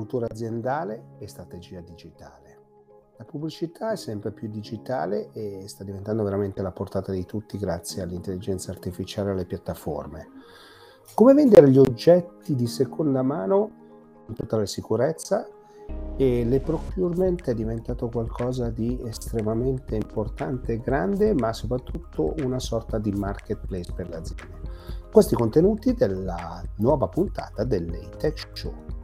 cultura aziendale e strategia digitale. La pubblicità è sempre più digitale e sta diventando veramente alla portata di tutti grazie all'intelligenza artificiale e alle piattaforme. Come vendere gli oggetti di seconda mano in totale sicurezza e le procurement è diventato qualcosa di estremamente importante e grande, ma soprattutto una sorta di marketplace per le aziende. Questi contenuti della nuova puntata dell'ATEC Show.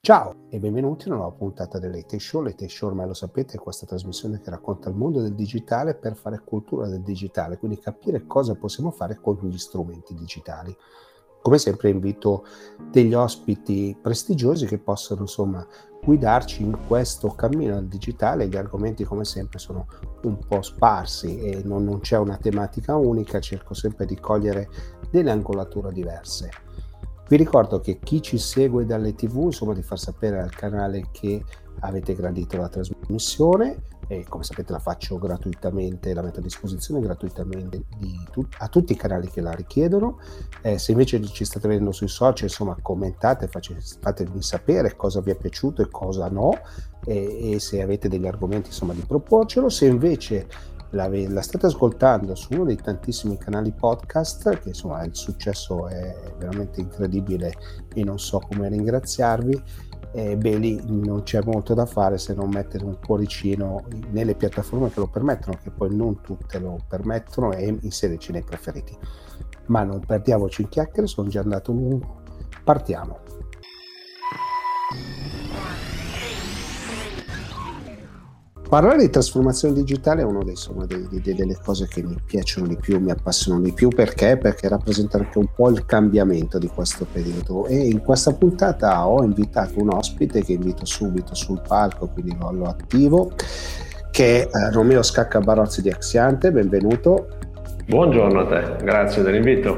Ciao e benvenuti a una nuova puntata dell'AT Show. L'AT Show ormai lo sapete è questa trasmissione che racconta il mondo del digitale per fare cultura del digitale, quindi capire cosa possiamo fare con gli strumenti digitali. Come sempre invito degli ospiti prestigiosi che possano insomma guidarci in questo cammino del digitale. Gli argomenti come sempre sono un po' sparsi e non, non c'è una tematica unica, cerco sempre di cogliere delle angolature diverse. Vi ricordo che chi ci segue dalle tv, insomma, di far sapere al canale che avete gradito la trasmissione e come sapete la faccio gratuitamente, la metto a disposizione gratuitamente tu- a tutti i canali che la richiedono. Eh, se invece ci state vedendo sui social, insomma, commentate, face- fatemi sapere cosa vi è piaciuto e cosa no, e, e se avete degli argomenti, insomma, di proporcelo. Se invece la, la, state ascoltando su uno dei tantissimi canali podcast, che insomma il successo è veramente incredibile e non so come ringraziarvi, eh, beh lì non c'è molto da fare se non mettere un cuoricino nelle piattaforme che lo permettono, che poi non tutte lo permettono e inserirci nei preferiti. Ma non perdiamoci in chiacchiere, sono già andato lungo, partiamo. Parlare di trasformazione digitale è una delle cose che mi piacciono di più, mi appassionano di più perché? Perché rappresenta anche un po' il cambiamento di questo periodo e in questa puntata ho invitato un ospite che invito subito sul palco, quindi lo attivo, che è eh, Romeo Scacca Barozzi di Axiante, benvenuto. Buongiorno a te, grazie dell'invito.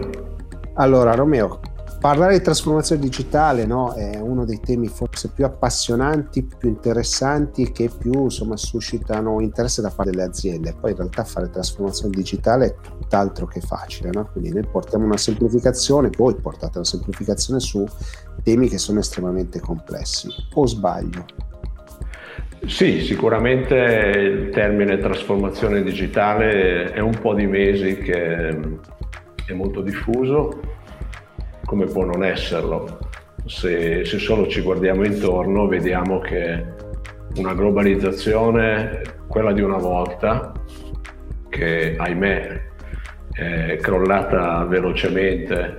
Allora Romeo, Parlare di trasformazione digitale no, è uno dei temi forse più appassionanti, più interessanti che più insomma, suscitano interesse da parte delle aziende. Poi in realtà fare trasformazione digitale è tutt'altro che facile, no? quindi noi portiamo una semplificazione, voi portate una semplificazione su temi che sono estremamente complessi. O sbaglio? Sì, sicuramente il termine trasformazione digitale è un po' di mesi che è molto diffuso come può non esserlo? Se, se solo ci guardiamo intorno vediamo che una globalizzazione, quella di una volta, che ahimè è crollata velocemente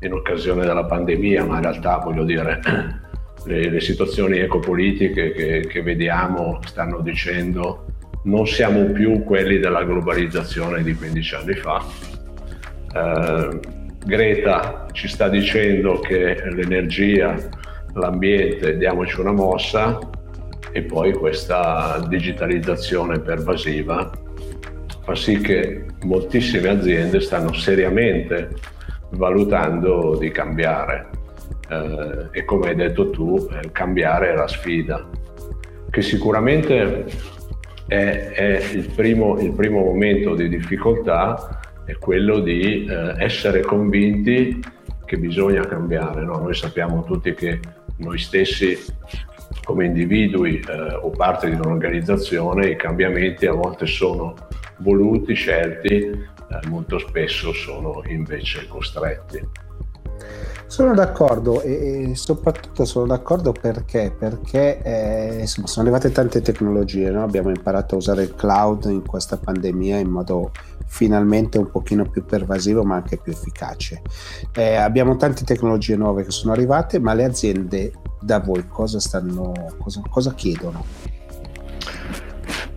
in occasione della pandemia, ma in realtà voglio dire le, le situazioni ecopolitiche che, che, vediamo stanno dicendo non siamo più quelli della globalizzazione di 15 anni fa. Eh, Greta ci sta dicendo che l'energia, l'ambiente, diamoci una mossa e poi questa digitalizzazione pervasiva fa sì che moltissime aziende stanno seriamente valutando di cambiare. Eh, e come hai detto tu eh, cambiare è la sfida che sicuramente è, è il, primo, il primo momento di difficoltà è quello di eh, essere convinti che bisogna cambiare. No? Noi sappiamo tutti che noi stessi come individui eh, o parte di un'organizzazione i cambiamenti a volte sono voluti, scelti, eh, molto spesso sono invece costretti. Sono d'accordo e, soprattutto sono d'accordo perché, perché eh, insomma, sono arrivate tante tecnologie, no? abbiamo imparato a usare il cloud in questa pandemia in modo finalmente un pochino più pervasivo ma anche più efficace. Eh, abbiamo tante tecnologie nuove che sono arrivate, ma le aziende da voi cosa, stanno, cosa, cosa chiedono?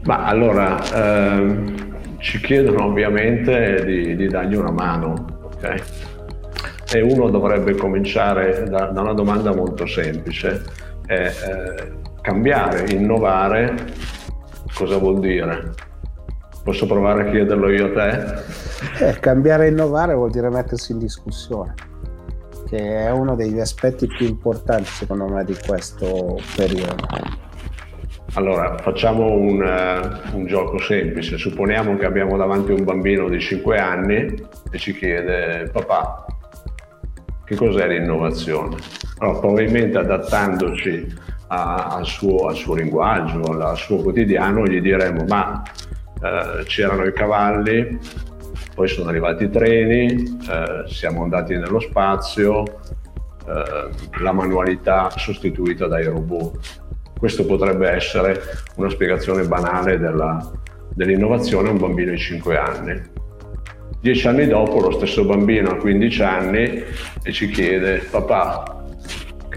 Ma allora, ehm, ci chiedono ovviamente di, di dargli una mano, ok? E uno dovrebbe cominciare da, da una domanda molto semplice. È, eh, cambiare, innovare, cosa vuol dire? Posso provare a chiederlo io a te? Eh, cambiare e innovare vuol dire mettersi in discussione, che è uno degli aspetti più importanti secondo me di questo periodo. Allora, facciamo un, uh, un, gioco semplice. Supponiamo che abbiamo davanti un bambino di 5 anni e ci chiede, papà, Che cos'è l'innovazione? Allora, probabilmente adattandoci a, al, suo, al, suo, linguaggio, al suo quotidiano, gli diremo ma eh, c'erano i cavalli, poi sono arrivati i treni, eh, siamo andati nello spazio, eh, la manualità sostituita dai robot. Questo potrebbe essere una spiegazione banale della, dell'innovazione a un bambino di 5 anni. Dieci anni dopo lo stesso bambino ha 15 anni e ci chiede papà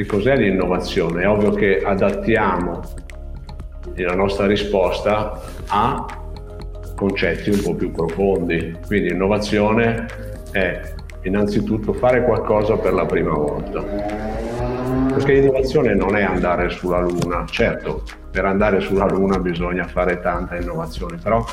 che cos'è l'innovazione? È ovvio che adattiamo la nostra risposta a concetti un po' più profondi. Quindi innovazione è innanzitutto fare qualcosa per la prima volta. Perché l'innovazione non è andare sulla Luna, certo, per andare sulla Luna bisogna fare tanta innovazione, però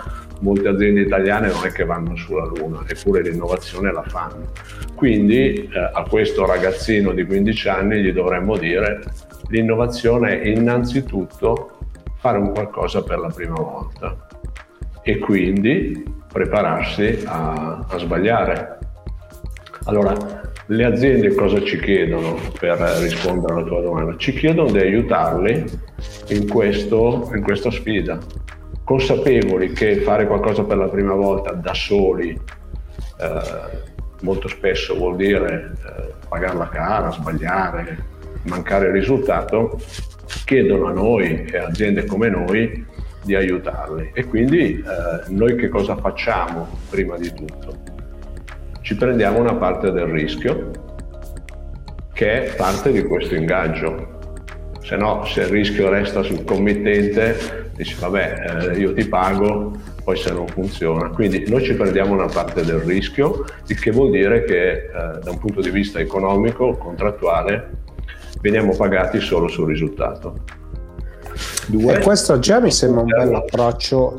molte aziende italiane non è che vanno sulla Luna, eppure l'innovazione la fanno. Quindi eh, a questo ragazzino di 15 anni gli dovremmo dire l'innovazione è innanzitutto fare un qualcosa per la prima volta e quindi prepararsi a, a sbagliare. Allora, le aziende cosa ci chiedono per rispondere alla tua domanda? Ci chiedono di aiutarli in, questo, in questa sfida, consapevoli che fare qualcosa per la prima volta da soli eh, molto spesso vuol dire eh, pagare la cara, sbagliare, mancare il risultato, chiedono a noi e aziende come noi di aiutarli. E quindi eh, noi che cosa facciamo prima di tutto? ci prendiamo una parte del rischio che è parte di questo ingaggio. Se no, se il rischio resta sul committente, dici vabbè, eh, io ti pago, poi se non funziona. Quindi noi ci prendiamo una parte del rischio, il che vuol dire che eh, da un punto di vista economico, contrattuale, veniamo pagati solo sul risultato. Due. E questo già mi sembra un bel approccio,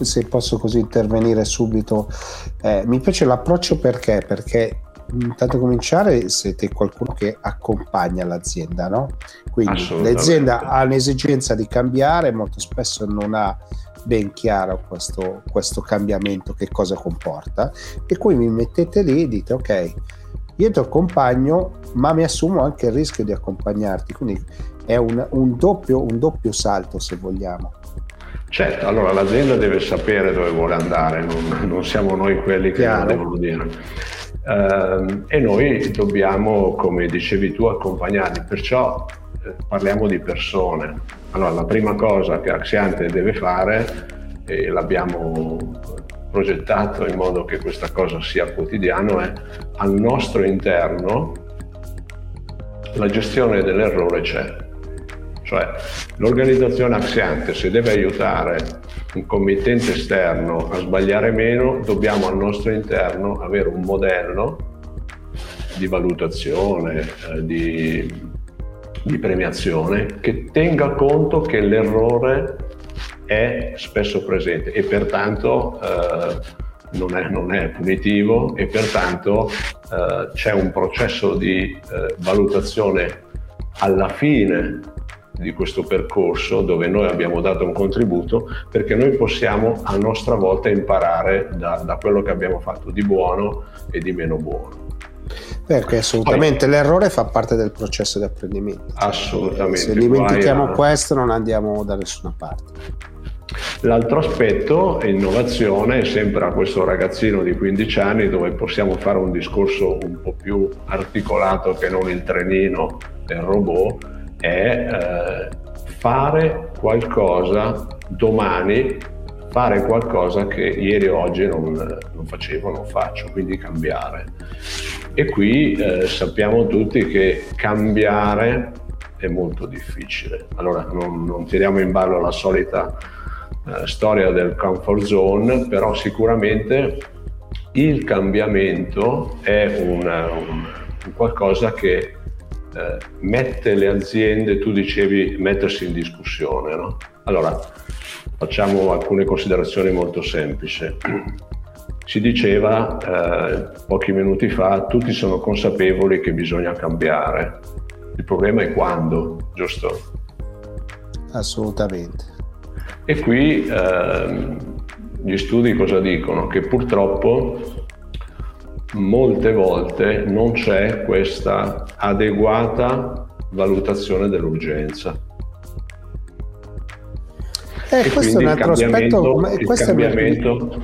se posso così intervenire subito. Eh, mi piace l'approccio perché? Perché intanto cominciare siete qualcuno che accompagna l'azienda, no? Quindi l'azienda ha un'esigenza di cambiare, molto spesso non ha ben chiaro questo, questo cambiamento, che cosa comporta, e poi mi mettete lì e dite ok, io ti accompagno, ma mi assumo anche il rischio di accompagnarti, quindi è un, un, doppio, un doppio salto se vogliamo. Certo, allora l'azienda deve sapere dove vuole andare, non, non siamo noi quelli che lo devono dire. Uh, e noi dobbiamo, come dicevi tu, accompagnarli, perciò eh, parliamo di persone. Allora, la prima cosa che Axiante deve fare, e l'abbiamo progettato in modo che questa cosa sia quotidiano, è al nostro interno la gestione dell'errore c'è cioè l'organizzazione axiante se deve aiutare un committente esterno a sbagliare meno, dobbiamo al nostro interno avere un modello di valutazione, eh, di, di premiazione che tenga conto che l'errore è spesso presente e pertanto eh, non, è, non, è, punitivo e pertanto eh, c'è un processo di eh, valutazione alla fine di questo percorso dove noi abbiamo dato un contributo perché noi possiamo a nostra volta imparare da, da quello che abbiamo fatto di buono e di meno buono. Perché assolutamente Poi, l'errore fa parte del processo di apprendimento. Assolutamente. Se dimentichiamo a... questo non andiamo da nessuna parte. L'altro aspetto, innovazione, è sempre a questo ragazzino di 15 anni dove possiamo fare un discorso un po' più articolato che non il trenino del robot, è eh, fare qualcosa domani, fare qualcosa che ieri o oggi non, non facevo, non faccio, quindi cambiare. E qui eh, sappiamo tutti che cambiare è molto difficile. Allora non, non tiriamo in ballo la solita eh, storia del comfort zone, però sicuramente il cambiamento è un, un, un qualcosa che eh, mette le aziende, tu dicevi mettersi in discussione, no? Allora, facciamo alcune considerazioni molto semplici. Si diceva eh, pochi minuti fa, tutti sono consapevoli che bisogna cambiare. Il problema è quando, giusto? Assolutamente. E qui eh, gli studi cosa dicono? Che purtroppo molte volte non c'è questa adeguata valutazione dell'urgenza. Eh, questo è un altro aspetto, è,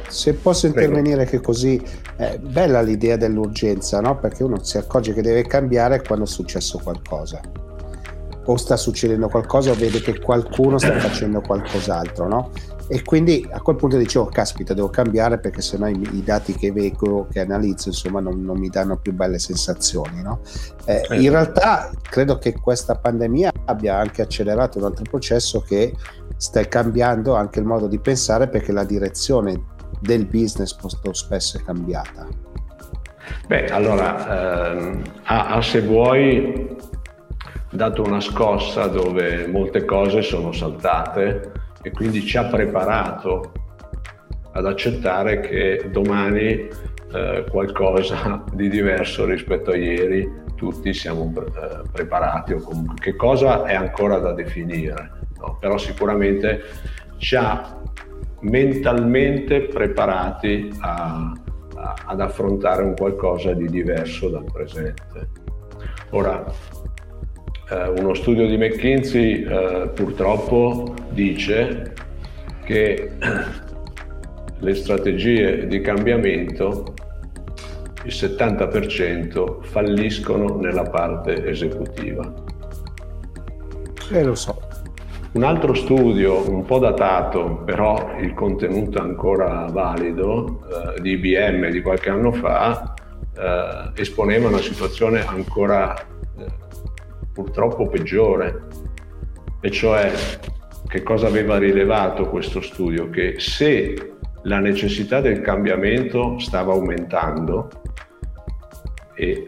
se posso intervenire Prego. che così è bella l'idea dell'urgenza, no? perché uno si accorge che deve cambiare quando è successo qualcosa o sta succedendo qualcosa o vede che qualcuno sta facendo qualcos'altro, no? E quindi a quel punto dicevo, oh, caspita, devo cambiare perché sennò i, i dati che vedo, che analizzo, insomma, non, non mi danno più belle sensazioni, no? Eh, eh. In realtà credo che questa pandemia abbia anche accelerato un altro processo che sta cambiando anche il modo di pensare perché la direzione del business molto spesso è cambiata. Beh, allora, ehm, a, a se vuoi dato una scossa dove molte cose sono saltate e quindi ci ha preparato ad accettare che domani eh, qualcosa di diverso rispetto a ieri tutti siamo eh, preparati o comunque che cosa è ancora da definire, no? però sicuramente ci ha mentalmente preparati a, a, ad affrontare un qualcosa di diverso dal presente. Ora, eh, uno studio di McKinsey eh, purtroppo dice che le strategie di cambiamento il 70% falliscono nella parte esecutiva. Eh, lo so. Un altro studio, un po' datato, però il contenuto ancora valido, eh, di IBM di qualche anno fa, eh, esponeva una situazione ancora purtroppo peggiore, e cioè che cosa aveva rilevato questo studio? Che se la necessità del cambiamento stava aumentando, e eh,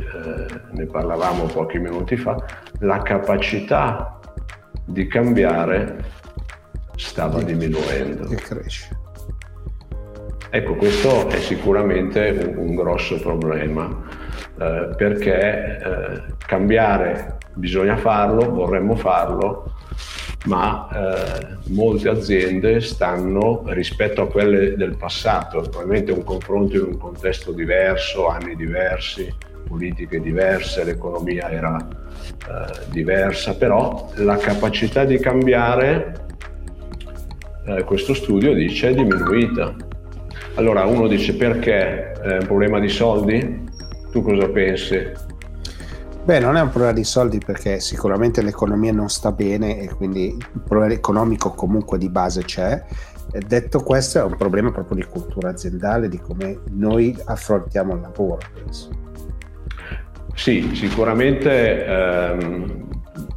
ne parlavamo pochi minuti fa, la capacità di cambiare stava diminuendo. E cresce. Ecco, questo è sicuramente un, un grosso problema eh, perché eh, cambiare bisogna farlo, vorremmo farlo, ma eh, molte aziende stanno rispetto a quelle del passato, probabilmente un confronto in un contesto diverso, anni diversi, politiche diverse, l'economia era eh, diversa, però la capacità di cambiare, eh, questo studio dice, è diminuita. Allora uno dice perché? È un problema di soldi? Tu cosa pensi? Beh, non è un problema di soldi perché sicuramente l'economia non sta bene e quindi il problema economico comunque di base c'è. Detto questo è un problema proprio di cultura aziendale, di come noi affrontiamo il lavoro, penso. Sì, sicuramente ehm,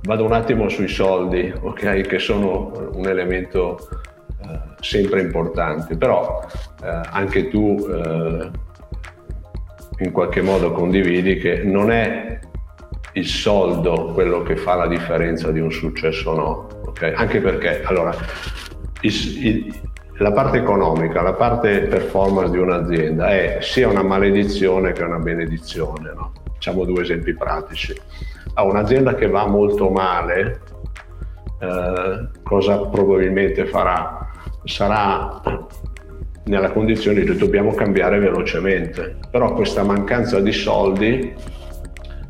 vado un attimo sui soldi, ok, che sono un elemento eh, sempre importante, però eh, anche tu eh, in qualche modo condividi che non è il soldo quello che fa la differenza di un successo o no. Okay? Anche perché, allora, il, il, la parte economica, la parte performance di un'azienda è sia una maledizione che una benedizione. No? Facciamo due esempi pratici. A un'azienda che va molto male, eh, cosa probabilmente farà? Sarà nella condizione di dobbiamo cambiare velocemente, però questa mancanza di soldi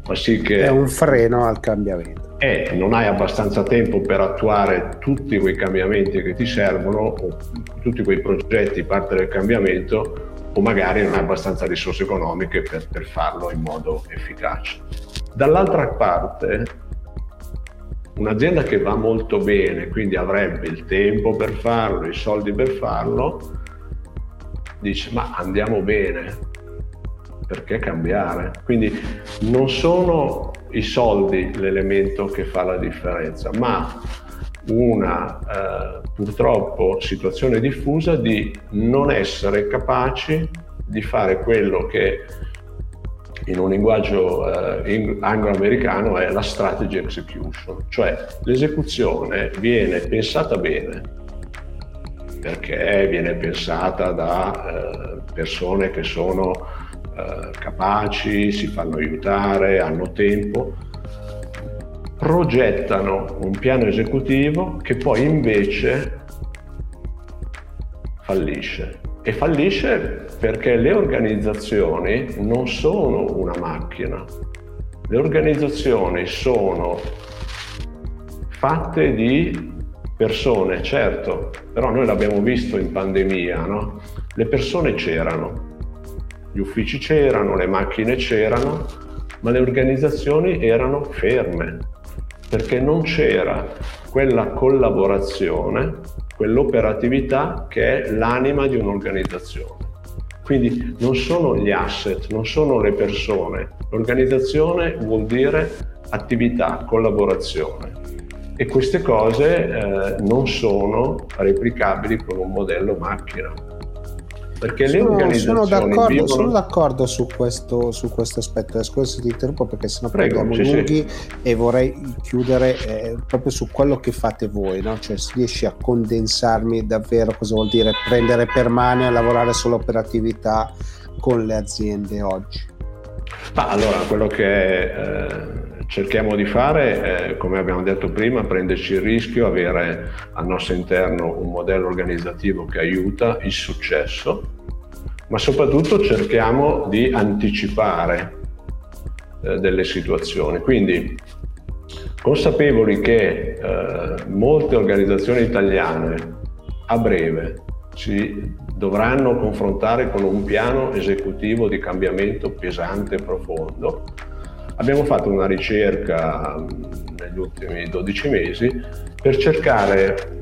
fa sì che... È un freno al cambiamento. E non hai abbastanza tempo per attuare tutti quei cambiamenti che ti servono, o tutti quei progetti parte del cambiamento, o magari non hai abbastanza risorse economiche per, per farlo in modo efficace. Dall'altra parte, un'azienda che va molto bene, quindi avrebbe il tempo per farlo, i soldi per farlo, dice ma andiamo bene, perché cambiare? Quindi non sono i soldi l'elemento che fa la differenza, ma una eh, purtroppo situazione diffusa di non essere capaci di fare quello che in un linguaggio eh, anglo-americano è la strategy execution, cioè l'esecuzione viene pensata bene perché viene pensata da eh, persone che sono eh, capaci, si fanno aiutare, hanno tempo, progettano un piano esecutivo che poi invece fallisce. e fallisce perché le organizzazioni non sono una macchina. Le organizzazioni sono fatte di persone, certo, però noi l'abbiamo visto in pandemia, no? Le persone c'erano, gli uffici c'erano, le macchine c'erano, ma le organizzazioni erano ferme, perché non c'era quella collaborazione, quell'operatività che è l'anima di un'organizzazione. Quindi non sono gli asset, non sono le persone. L'organizzazione vuol dire attività, collaborazione. E queste cose eh, non sono replicabili con un modello macchina perché le sono, organizzazioni sono d'accordo, vivono... sono d'accordo su questo, su questo aspetto scusa se ti interrompo perché sennò Prego, prendiamo sì, lunghi sì. e vorrei chiudere eh, proprio su quello che fate voi no? cioè se riesci a condensarmi davvero cosa vuol dire prendere per mano e lavorare sull'operatività con le aziende oggi Ma allora quello che eh cerchiamo di fare, eh, come abbiamo detto prima, prenderci il rischio, avere al nostro interno un modello organizzativo che aiuta il successo, ma soprattutto cerchiamo di anticipare eh, delle situazioni. Quindi consapevoli che eh, molte organizzazioni italiane a breve si dovranno confrontare con un piano esecutivo di cambiamento pesante e profondo, Abbiamo fatto una ricerca mm, negli ultimi 12 mesi per cercare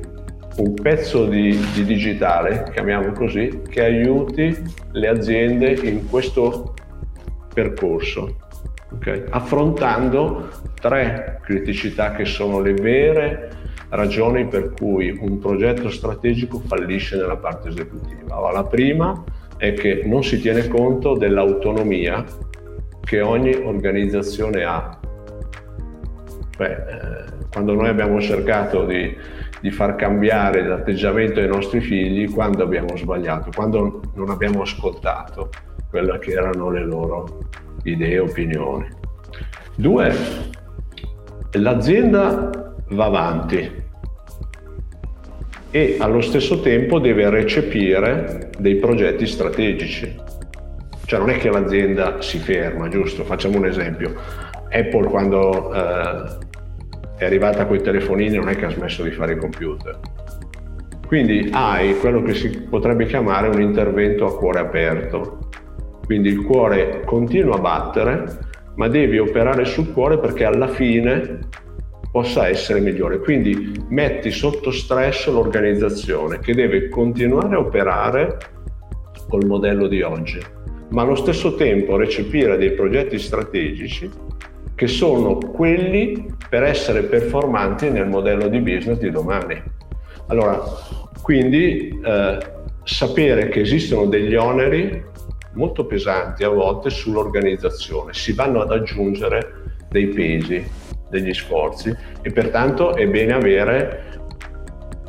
un pezzo di, di digitale, chiamiamolo così, che aiuti le aziende in questo percorso, okay? affrontando tre criticità che sono le vere ragioni per cui un progetto strategico fallisce nella parte esecutiva. La prima è che non si tiene conto dell'autonomia che ogni organizzazione ha. Beh, eh, quando noi abbiamo cercato di, di far cambiare l'atteggiamento ai nostri figli, quando abbiamo sbagliato, quando non abbiamo ascoltato quelle che erano le loro idee e opinioni. Due, l'azienda va avanti e allo stesso tempo deve recepire dei progetti strategici. Cioè non è che l'azienda si ferma, giusto? Facciamo un esempio. Apple quando eh, è arrivata con i telefonini non è che ha smesso di fare i computer. Quindi hai quello che si potrebbe chiamare un intervento a cuore aperto. Quindi il cuore continua a battere, ma devi operare sul cuore perché alla fine possa essere migliore. Quindi metti sotto stress l'organizzazione che deve continuare a operare col modello di oggi ma allo stesso tempo recepire dei progetti strategici che sono quelli per essere performanti nel modello di business di domani. Allora, quindi eh, sapere che esistono degli oneri molto pesanti a volte sull'organizzazione, si vanno ad aggiungere dei pesi, degli sforzi e pertanto è bene avere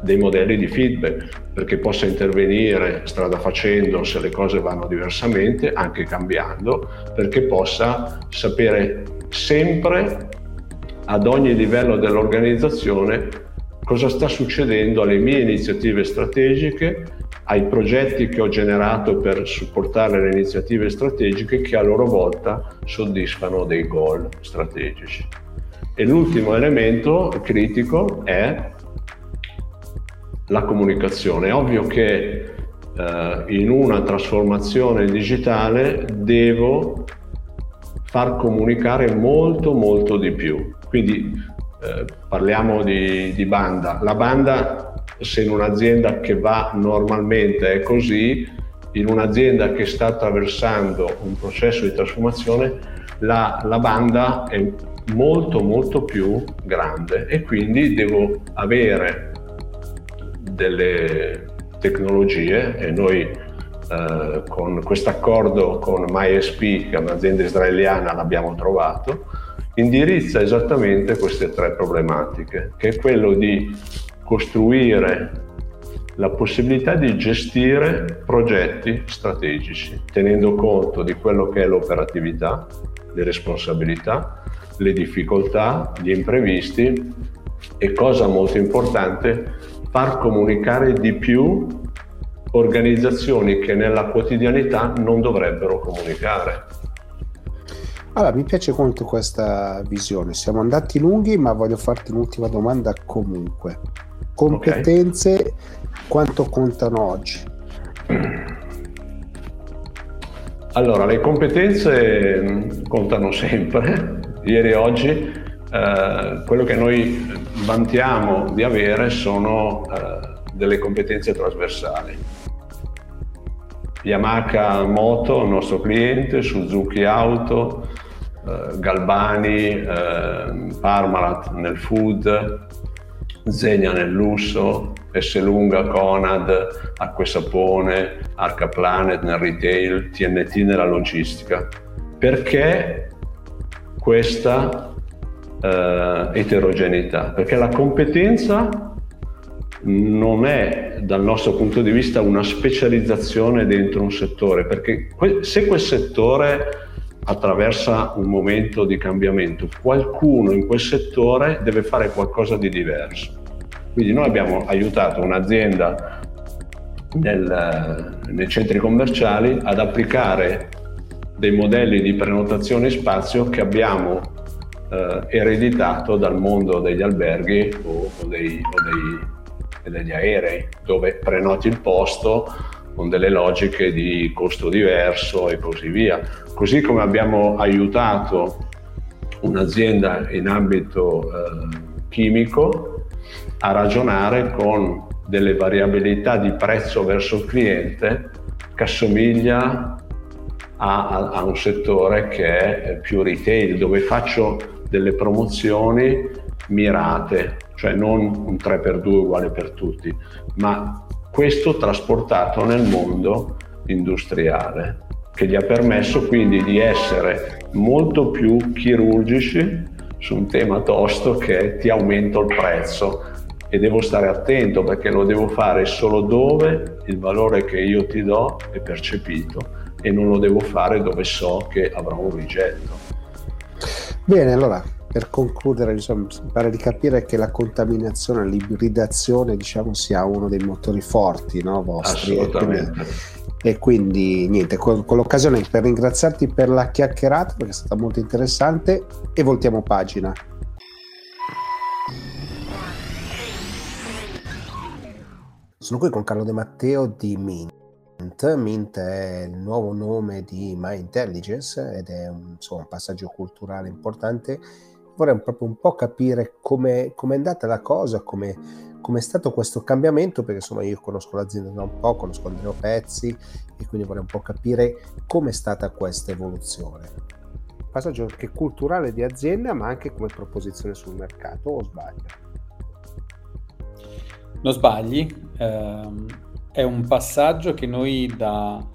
dei modelli di feedback perché possa intervenire strada facendo se le cose vanno diversamente, anche cambiando, perché possa sapere sempre ad ogni livello dell'organizzazione cosa sta succedendo alle mie iniziative strategiche, ai progetti che ho generato per supportare le iniziative strategiche che a loro volta soddisfano dei goal strategici. E l'ultimo elemento critico è la comunicazione. È ovvio che eh, in una trasformazione digitale devo far comunicare molto molto di più. Quindi eh, parliamo di, di banda. La banda, se in un'azienda che va normalmente è così, in un'azienda che sta attraversando un processo di trasformazione, la, la, banda è molto molto più grande e quindi devo avere delle tecnologie e noi eh, con questo accordo con MySP, che è un'azienda israeliana, l'abbiamo trovato, indirizza esattamente queste tre problematiche, che è quello di costruire la possibilità di gestire progetti strategici, tenendo conto di quello che è l'operatività, le responsabilità, le difficoltà, gli imprevisti e cosa molto importante, far comunicare di più organizzazioni che nella quotidianità non dovrebbero comunicare. Allora, mi piace molto questa visione. Siamo andati lunghi, ma voglio farti un'ultima domanda comunque. Competenze, okay. quanto contano oggi? Allora, le competenze mm, contano sempre. Ieri e oggi eh, quello che noi vantiamo di avere sono eh, delle competenze trasversali. Yamaha Moto, il nostro cliente, Suzuki Auto, eh, Galbani, eh, Parmalat nel food, Zegna nel lusso, Esselunga, Conad, Acque Sapone, Arca Planet nel retail, TNT nella logistica. Perché questa eh, eterogeneità? Perché la competenza non è dal nostro punto di vista una specializzazione dentro un settore, perché se quel settore attraversa un momento di cambiamento, qualcuno in quel settore deve fare qualcosa di diverso. Quindi noi abbiamo aiutato un'azienda nel, nei centri commerciali ad applicare dei modelli di prenotazione spazio che abbiamo eh, ereditato dal mondo degli alberghi o, o, dei, o dei, degli aerei, dove prenoti il posto con delle logiche di costo diverso e così via. Così come abbiamo aiutato un'azienda in ambito eh, chimico a ragionare con delle variabilità di prezzo verso il cliente che assomiglia a, a, a un settore che è più retail, dove faccio delle promozioni mirate, cioè non un 3x2 uguale per tutti, ma questo trasportato nel mondo industriale, che gli ha permesso quindi di essere molto più chirurgici su un tema tosto che ti aumento il prezzo e devo stare attento perché lo devo fare solo dove il valore che io ti do è percepito e non lo devo fare dove so che avrò un rigetto. Bene, allora per concludere, diciamo, mi pare di capire che la contaminazione, l'ibridazione, diciamo, sia uno dei motori forti no, vostri. Assolutamente. E quindi, niente, con, con, l'occasione per ringraziarti per la chiacchierata, perché è stata molto interessante, e voltiamo pagina. Sono qui con Carlo De Matteo di Mint. Mint è il nuovo nome di My Intelligence ed è un, insomma, un passaggio culturale importante vorrei proprio un po' capire come è andata la cosa, come è stato questo cambiamento, perché insomma io conosco l'azienda da un po', conosco Andrea Pezzi e quindi vorrei un po' capire come è stata questa evoluzione. Passaggio anche culturale di azienda, ma anche come proposizione sul mercato, o sbaglio? Non sbagli, ehm, è un passaggio che noi da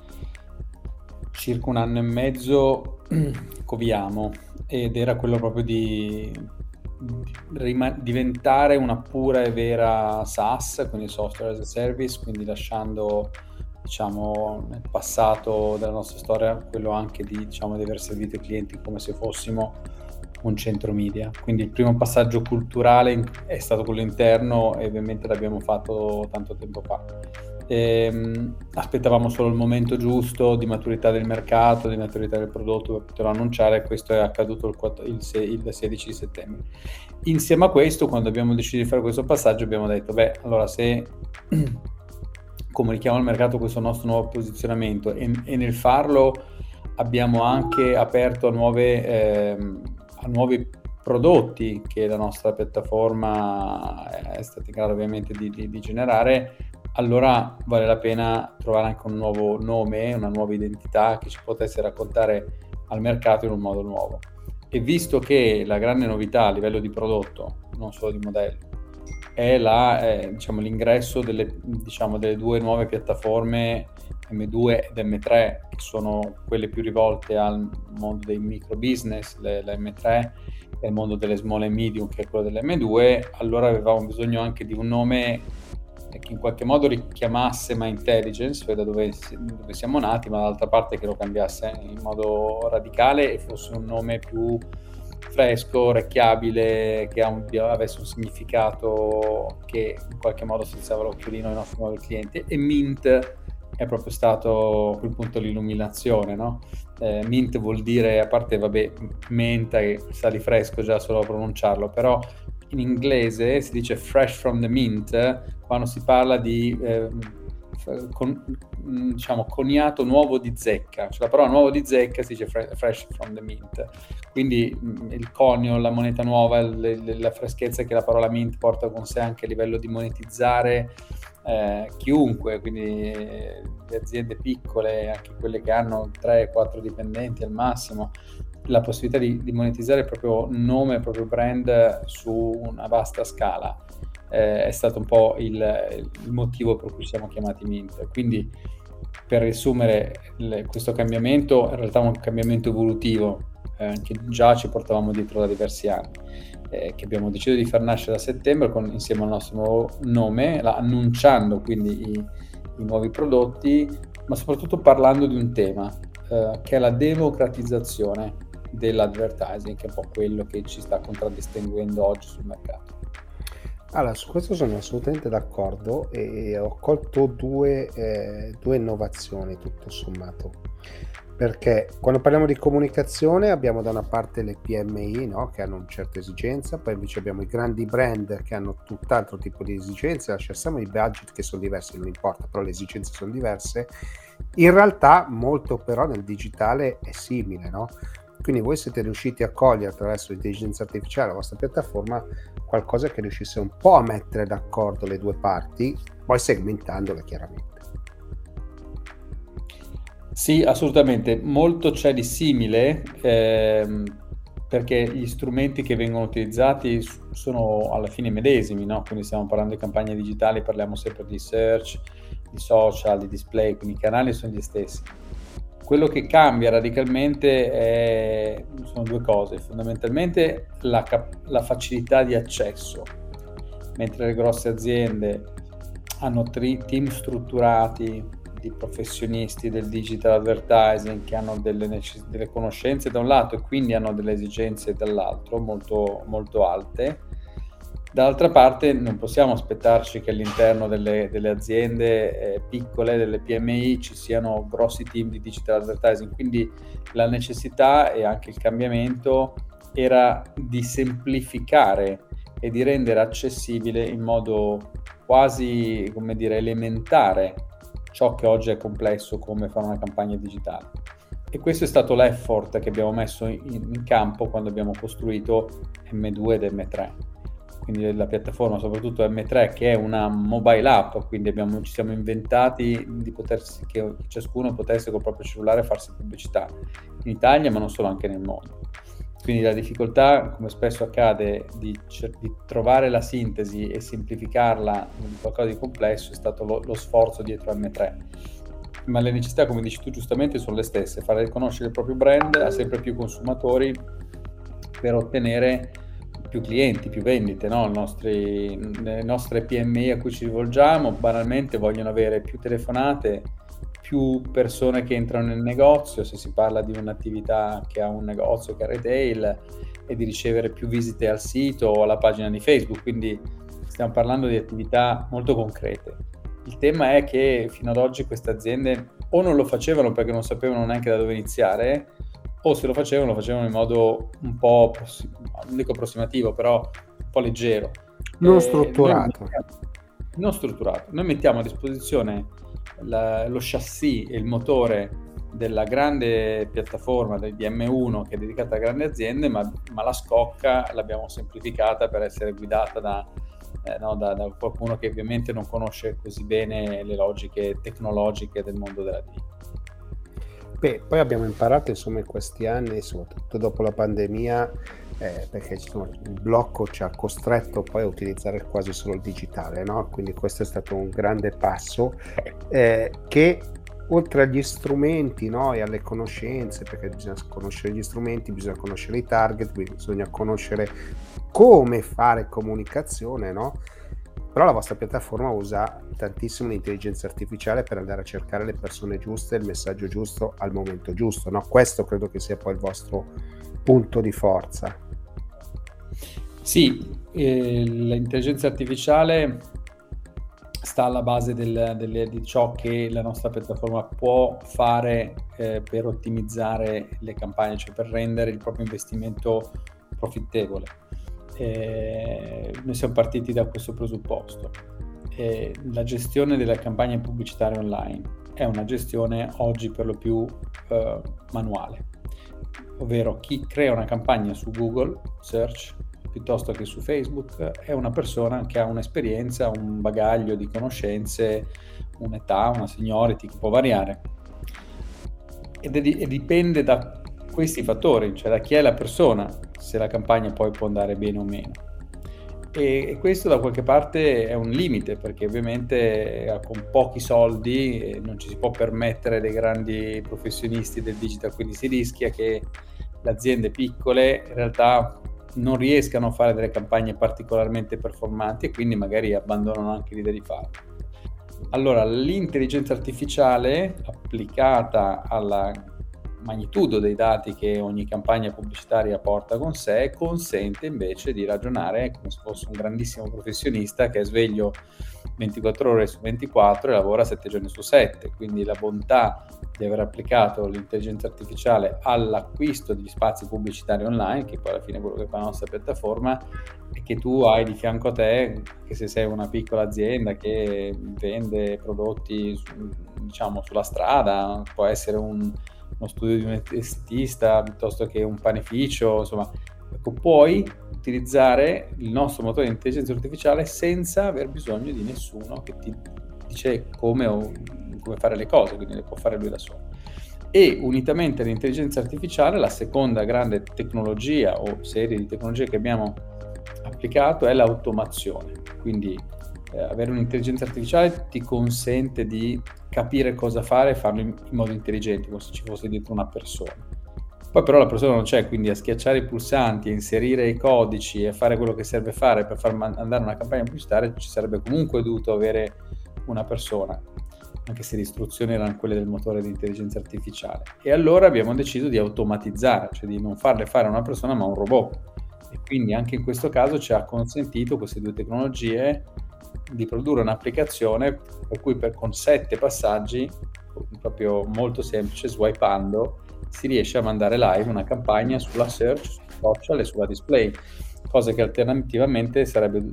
circa un anno e mezzo coviamo ed era quello proprio di diventare una pura e vera SaaS, quindi software as a service, quindi lasciando diciamo nel passato della nostra storia quello anche di, diciamo, di aver servito i clienti come se fossimo un centro media. Quindi il primo passaggio culturale è stato quello interno e ovviamente l'abbiamo fatto tanto tempo fa. Ehm, aspettavamo solo il momento giusto di maturità del mercato, di maturità del prodotto per poterlo annunciare. Questo è accaduto il, 4, il, 6, il 16 settembre. Insieme a questo, quando abbiamo deciso di fare questo passaggio, abbiamo detto: beh, allora se comunichiamo al mercato questo nostro nuovo posizionamento e, e nel farlo abbiamo anche aperto a, nuove, ehm, a nuovi prodotti che la nostra piattaforma è stata in grado ovviamente di, di, di generare, allora vale la pena trovare anche un nuovo nome, una nuova identità che ci potesse raccontare al mercato in un modo nuovo. E visto che la grande novità a livello di prodotto, non solo di modello, è la, eh, diciamo, l'ingresso delle, diciamo, delle, due nuove piattaforme M2 ed M3, che sono quelle più rivolte al mondo dei micro business, le, la M3 e il mondo delle small e medium, che è quello dell'M2, allora avevamo bisogno anche di un nome che in qualche modo richiamasse My Intelligence, cioè da dove, dove, siamo nati, ma dall'altra parte che lo cambiasse in modo radicale e fosse un nome più fresco, orecchiabile, che un, avesse un significato che in qualche modo si alzava l'occhiolino ai nostri nuovi clienti. E Mint è proprio stato quel punto l'illuminazione, no? Eh, mint vuol dire, a parte, vabbè, menta, che sa di fresco già solo a pronunciarlo, però in inglese si dice fresh from the mint quando si parla di eh, con, diciamo, coniato nuovo di zecca, cioè la parola nuovo di zecca si dice fresh from the mint, quindi il conio, la moneta nuova, le, la freschezza che la parola mint porta con sé anche a livello di monetizzare eh, chiunque, quindi eh, le aziende piccole, anche quelle che hanno 3-4 dipendenti al massimo, la possibilità di, di, monetizzare il proprio nome, il proprio brand su una vasta scala. Eh, è stato un po' il, il, motivo per cui siamo chiamati Mint. Quindi, per riassumere, le, questo cambiamento è in realtà un cambiamento evolutivo eh, che già ci portavamo dietro da diversi anni eh, che abbiamo deciso di far nascere a settembre con, insieme al nostro nuovo nome, la, annunciando quindi i, i, nuovi prodotti, ma soprattutto parlando di un tema eh, che è la democratizzazione dell'advertising, che è un po' quello che ci sta contraddistinguendo oggi sul mercato. Allora, su questo sono assolutamente d'accordo e ho colto due, eh, due innovazioni tutto sommato perché quando parliamo di comunicazione abbiamo da una parte le PMI no? che hanno una certa esigenza, poi invece abbiamo i grandi brand che hanno tutt'altro tipo di esigenze, lasciamo i budget che sono diversi, non importa, però le esigenze sono diverse. In realtà molto però nel digitale è simile, no? Quindi voi siete riusciti a cogliere attraverso l'intelligenza artificiale, la vostra piattaforma, qualcosa che riuscisse un po' a mettere d'accordo le due parti, poi segmentandole chiaramente. Sì, assolutamente. Molto c'è di simile ehm, perché gli strumenti che vengono utilizzati sono alla fine medesimi, no? Quindi stiamo parlando di campagne digitali, parliamo sempre di search, di social, di display, quindi i canali sono gli stessi. Quello che cambia radicalmente è, sono due cose, fondamentalmente la, cap- la facilità di accesso, mentre le grosse aziende hanno tri- team strutturati, di professionisti del digital advertising che hanno delle, necess- delle conoscenze da un lato e quindi hanno delle esigenze dall'altro molto, molto alte. Dall'altra parte non possiamo aspettarci che all'interno delle, delle aziende eh, piccole, delle PMI, ci siano grossi team di digital advertising, quindi la necessità e anche il cambiamento era di semplificare e di rendere accessibile in modo quasi, come dire, elementare ciò che oggi è complesso come fare una campagna digitale. E questo è stato l'effort che abbiamo messo in, in campo quando abbiamo costruito M2 ed M3 quindi la piattaforma, soprattutto M3, che è una mobile app, quindi abbiamo, ci siamo inventati di potersi, che ciascuno potesse col proprio cellulare farsi pubblicità in Italia, ma non solo, anche nel mondo. Quindi la difficoltà, come spesso accade, di, di trovare la sintesi e semplificarla in qualcosa di complesso è stato lo, lo sforzo dietro M3 ma le necessità, come dici tu giustamente, sono le stesse, fare riconoscere il proprio brand a sempre più consumatori per ottenere più clienti, più vendite. No? Nostri, le nostre PMI a cui ci rivolgiamo banalmente vogliono avere più telefonate, più persone che entrano nel negozio, se si parla di un'attività che ha un negozio che è retail, e di ricevere più visite al sito o alla pagina di Facebook, quindi stiamo parlando di attività molto concrete. Il tema è che fino ad oggi queste aziende o non lo facevano perché non sapevano neanche da dove iniziare, o se lo facevano lo facevano in modo un po', non dico approssimativo, però un po' leggero. Non strutturato. Mettiamo, non strutturato. Noi mettiamo a disposizione la, lo chassis e il motore della grande piattaforma del DM1 che è dedicata a grandi aziende, ma, ma la scocca l'abbiamo semplificata per essere guidata da, eh, no, da, da, qualcuno che ovviamente non conosce così bene le logiche tecnologiche del mondo della digitale. Beh, poi abbiamo imparato insomma in questi anni, soprattutto dopo la pandemia, eh, perché insomma, il blocco ci ha costretto poi a utilizzare quasi solo il digitale, no? quindi questo è stato un grande passo eh, che oltre agli strumenti no? e alle conoscenze, perché bisogna conoscere gli strumenti, bisogna conoscere i target, bisogna conoscere come fare comunicazione, no? Però la vostra piattaforma usa tantissimo l'intelligenza artificiale per andare a cercare le persone giuste, il messaggio giusto al momento giusto. No? Questo credo che sia poi il vostro punto di forza. Sì, eh, l'intelligenza artificiale sta alla base del, del, di ciò che la nostra piattaforma può fare eh, per ottimizzare le campagne, cioè per rendere il proprio investimento profittevole. Eh, noi siamo partiti da questo presupposto. Eh, la gestione delle campagne pubblicitarie online è una gestione oggi per lo più eh, manuale, ovvero chi crea una campagna su Google Search piuttosto che su Facebook è una persona che ha un'esperienza, un bagaglio di conoscenze, un'età, una seniority che può variare. Ed è e dipende da questi fattori, cioè da chi è la persona, se la campagna poi può andare bene o meno. E, e questo da qualche parte è un limite, perché ovviamente eh, con pochi soldi eh, non ci si può permettere dei grandi professionisti del digital, quindi si rischia che le aziende piccole in realtà non riescano a fare delle campagne particolarmente performanti e quindi magari abbandonano anche l'idea di farlo. Allora, l'intelligenza artificiale applicata alla magnitudo dei dati che ogni campagna pubblicitaria porta con sé consente invece di ragionare come se fosse un grandissimo professionista che è sveglio 24 ore su 24 e lavora 7 giorni su 7. Quindi la bontà di aver applicato l'intelligenza artificiale all'acquisto di spazi pubblicitari online, che poi alla fine è quello che fa la nostra piattaforma, è che tu hai di fianco a te, che se sei una piccola azienda che vende prodotti diciamo sulla strada, può essere un, uno studio di un estista piuttosto che un panificio, insomma, ecco, puoi utilizzare il nostro motore di intelligenza artificiale senza aver bisogno di nessuno che ti dice come, o, come fare le cose, quindi le può fare lui da solo. E unitamente all'intelligenza artificiale, la seconda grande tecnologia o serie di tecnologie che abbiamo applicato è l'automazione. Quindi eh, avere un'intelligenza artificiale ti consente di capire cosa fare e farlo in, in modo intelligente, come se ci fosse dietro una persona. Poi però la persona non c'è, quindi a schiacciare i pulsanti, a inserire i codici e a fare quello che serve fare per far man- andare una campagna pubblicitaria, ci sarebbe comunque dovuto avere una persona, anche se le istruzioni erano quelle del motore di intelligenza artificiale. E allora abbiamo deciso di automatizzare, cioè di non farle fare a una persona ma a un robot. E quindi anche in questo caso ci ha consentito queste due tecnologie di produrre un'applicazione per cui per, con sette passaggi, proprio molto semplice, swipando, si riesce a mandare live una campagna sulla search, su social e sulla display, cosa che alternativamente sarebbe,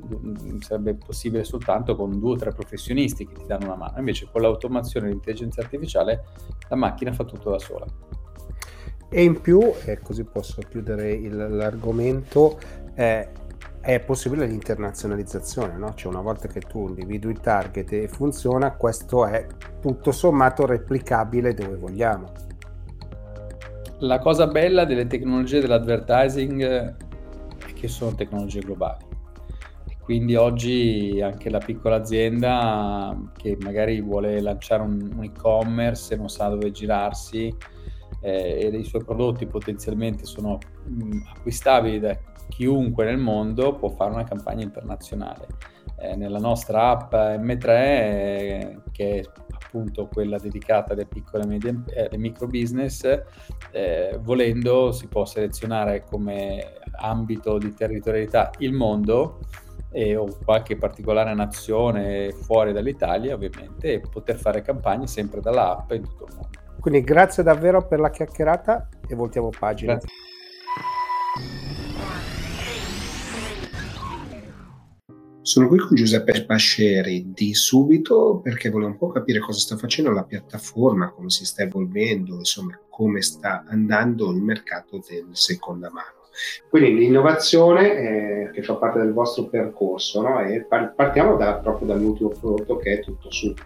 sarebbe possibile soltanto con due o tre professionisti che ti danno una mano. Invece con l'automazione e l'intelligenza artificiale la macchina fa tutto da sola. E in più, e così posso chiudere il, l'argomento, eh, è possibile l'internazionalizzazione, no? cioè una volta che tu individui il target e funziona, questo è tutto sommato replicabile dove vogliamo. La cosa bella delle tecnologie dell'advertising è che sono tecnologie globali. Quindi oggi anche la piccola azienda che magari vuole lanciare un, un e-commerce e non sa dove girarsi eh, e i suoi prodotti potenzialmente sono mh, acquistabili da chiunque nel mondo può fare una campagna internazionale. Eh, nella nostra app M3, eh, che è appunto quella dedicata alle piccole e medie, eh, micro business, eh, volendo si può selezionare come ambito di territorialità il mondo e, o qualche particolare nazione fuori dall'Italia ovviamente e poter fare campagne sempre dall'app in tutto il mondo. Quindi grazie davvero per la chiacchierata e voltiamo pagina. Grazie. Sono qui con Giuseppe Pasceri di Subito perché volevo un po' capire cosa sta facendo la piattaforma, come si sta evolvendo, insomma come sta andando il mercato del seconda mano. Quindi l'innovazione eh, che fa parte del vostro percorso no? e partiamo da, proprio dall'ultimo prodotto che è tutto subito.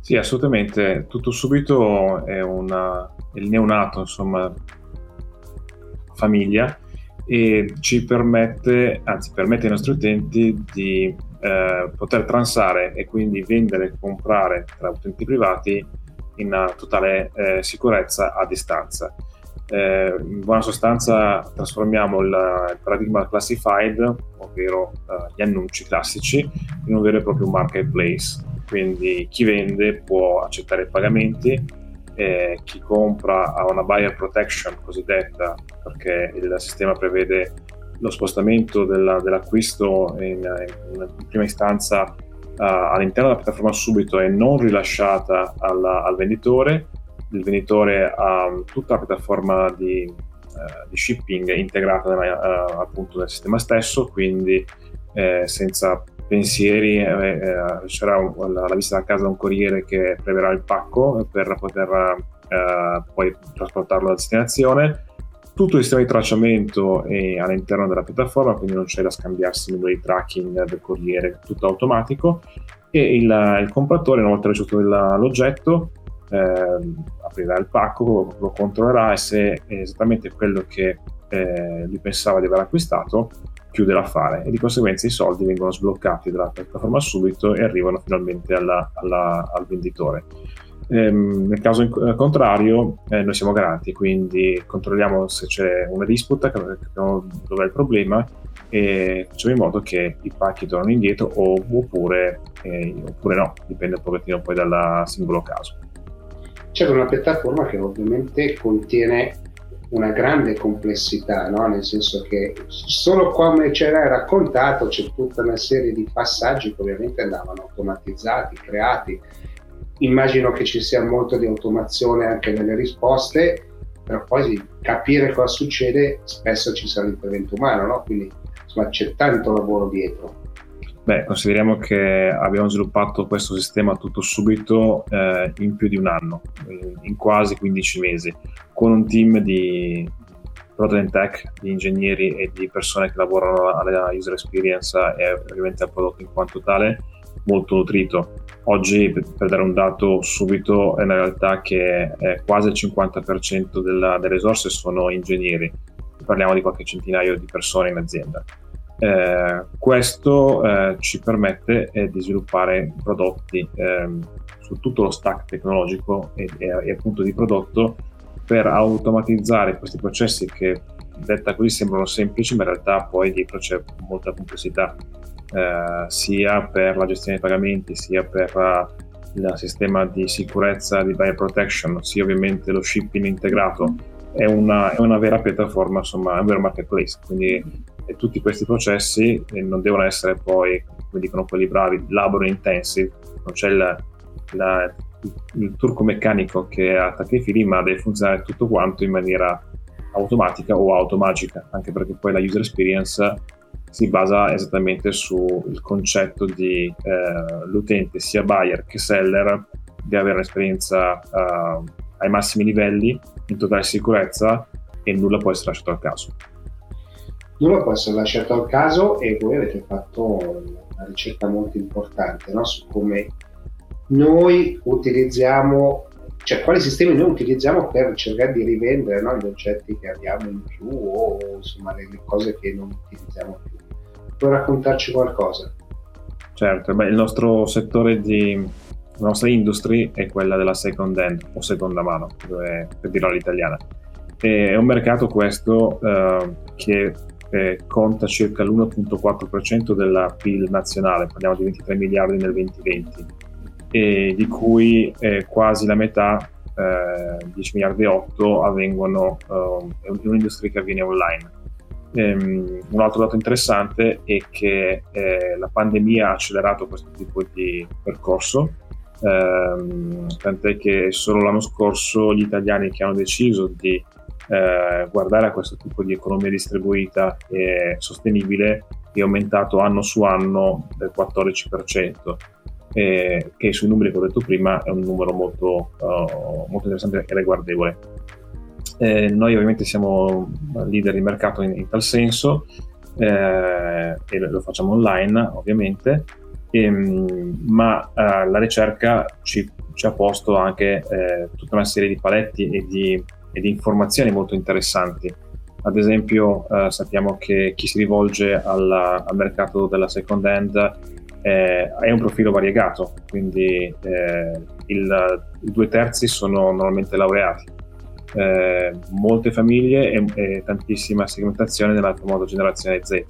Sì, assolutamente. Tutto subito è, una, è il neonato, insomma, famiglia e ci permette, anzi permette ai nostri utenti di eh, poter transare e quindi vendere e comprare tra utenti privati in totale eh, sicurezza a distanza. Eh, in buona sostanza trasformiamo il, paradigma classified, ovvero eh, gli annunci classici, in un vero e proprio marketplace. Quindi chi vende può accettare i pagamenti, eh, chi compra ha una buyer protection cosiddetta perché il sistema prevede lo spostamento della, dell'acquisto in, in, prima istanza all'interno della piattaforma subito e non rilasciata alla, al venditore. Il venditore ha tutta la piattaforma di, uh, di shipping integrata nella, uh, appunto nel sistema stesso, quindi eh, senza pensieri eh, riceverà la, la visita a casa da un corriere che preverà il pacco per poter poi trasportarlo alla destinazione tutto il sistema di tracciamento è all'interno della piattaforma, quindi non c'è da scambiarsi il numero di tracking del corriere, tutto automatico. E il, il compratore, una volta ricevuto l'oggetto, eh, aprirà il pacco, lo, controllerà e se è esattamente quello che eh, lui pensava di aver acquistato, chiude l'affare e di conseguenza i soldi vengono sbloccati dalla piattaforma subito e arrivano finalmente alla, alla, al venditore. Ehm, nel caso eh, contrario, eh, noi siamo garanti, quindi controlliamo se c'è una disputa, capiamo dove è il problema e facciamo in modo che i pacchi tornino indietro oppure, eh, oppure no, dipende un pochettino poi dal singolo caso. C'è una piattaforma che ovviamente contiene una grande complessità, no? nel senso che solo come ce l'hai raccontato c'è tutta una serie di passaggi che ovviamente andavano automatizzati, creati immagino che ci sia molto di automazione anche nelle risposte, però poi capire cosa succede spesso ci sarà l'intervento umano, no? quindi insomma c'è tanto lavoro dietro. Beh, consideriamo che abbiamo sviluppato questo sistema tutto subito eh, in più di un anno, in quasi 15 mesi, con un team di and tech, di ingegneri e di persone che lavorano alla user experience e ovviamente al prodotto in quanto tale, molto nutrito. Oggi, per dare un dato subito, è una realtà che quasi il 50% della, delle risorse sono ingegneri, parliamo di qualche centinaio di persone in azienda. Eh, questo eh, ci permette eh, di sviluppare prodotti ehm, su tutto lo stack tecnologico e, e, e appunto di prodotto per automatizzare questi processi che detta così sembrano semplici, ma in realtà poi dietro c'è molta complessità eh, sia per la gestione dei pagamenti, sia per uh, il sistema di sicurezza di buyer protection, sia ovviamente lo shipping integrato. È una, è una vera piattaforma, insomma, è un vero marketplace. Quindi tutti questi processi non devono essere poi, come dicono quelli bravi, labor intensive, non c'è il, la, il turco meccanico che attacca i fili, ma deve funzionare tutto quanto in maniera automatica o automagica, anche perché poi la user experience si basa esattamente sul concetto di eh, l'utente, sia buyer che seller, di avere un'esperienza uh, ai massimi livelli, in totale sicurezza e nulla può essere lasciato al caso. Nulla può essere lasciato al caso e voi avete fatto una ricerca molto importante no? su come noi utilizziamo, cioè quali sistemi noi utilizziamo per cercare di rivendere no? gli oggetti che abbiamo in più o insomma le, le cose che non utilizziamo più puoi raccontarci qualcosa? Certo, beh, il nostro settore di la nostra industry è quella della second hand o seconda mano, per dirlo all'italiana. È un mercato questo eh, che eh, conta circa l'1.4% della PIL nazionale, parliamo di 23 miliardi nel 2020, e di cui eh, quasi la metà, 10 eh, miliardi e 8, avvengono, eh, è un'industria che avviene online. Ehm, un altro dato interessante è che eh, la pandemia ha accelerato questo tipo di percorso, ehm, tant'è che solo l'anno scorso gli italiani che hanno deciso di eh, guardare a questo tipo di economia distribuita e sostenibile è aumentato anno su anno del 14%. Eh, che sui numeri che ho detto prima è un numero molto, uh, molto interessante e riguardevole. Eh, noi ovviamente siamo leader di mercato in, in tal senso eh, e lo facciamo online ovviamente, e, ehm, ma eh, la ricerca ci, ci, ha posto anche tutta una serie di paletti e di, e di informazioni molto interessanti. Ad esempio eh, sappiamo che chi si rivolge alla, al mercato della second hand eh, è un profilo variegato, quindi il, i due terzi sono normalmente laureati eh, molte famiglie e, e, tantissima segmentazione nella famosa generazione Z.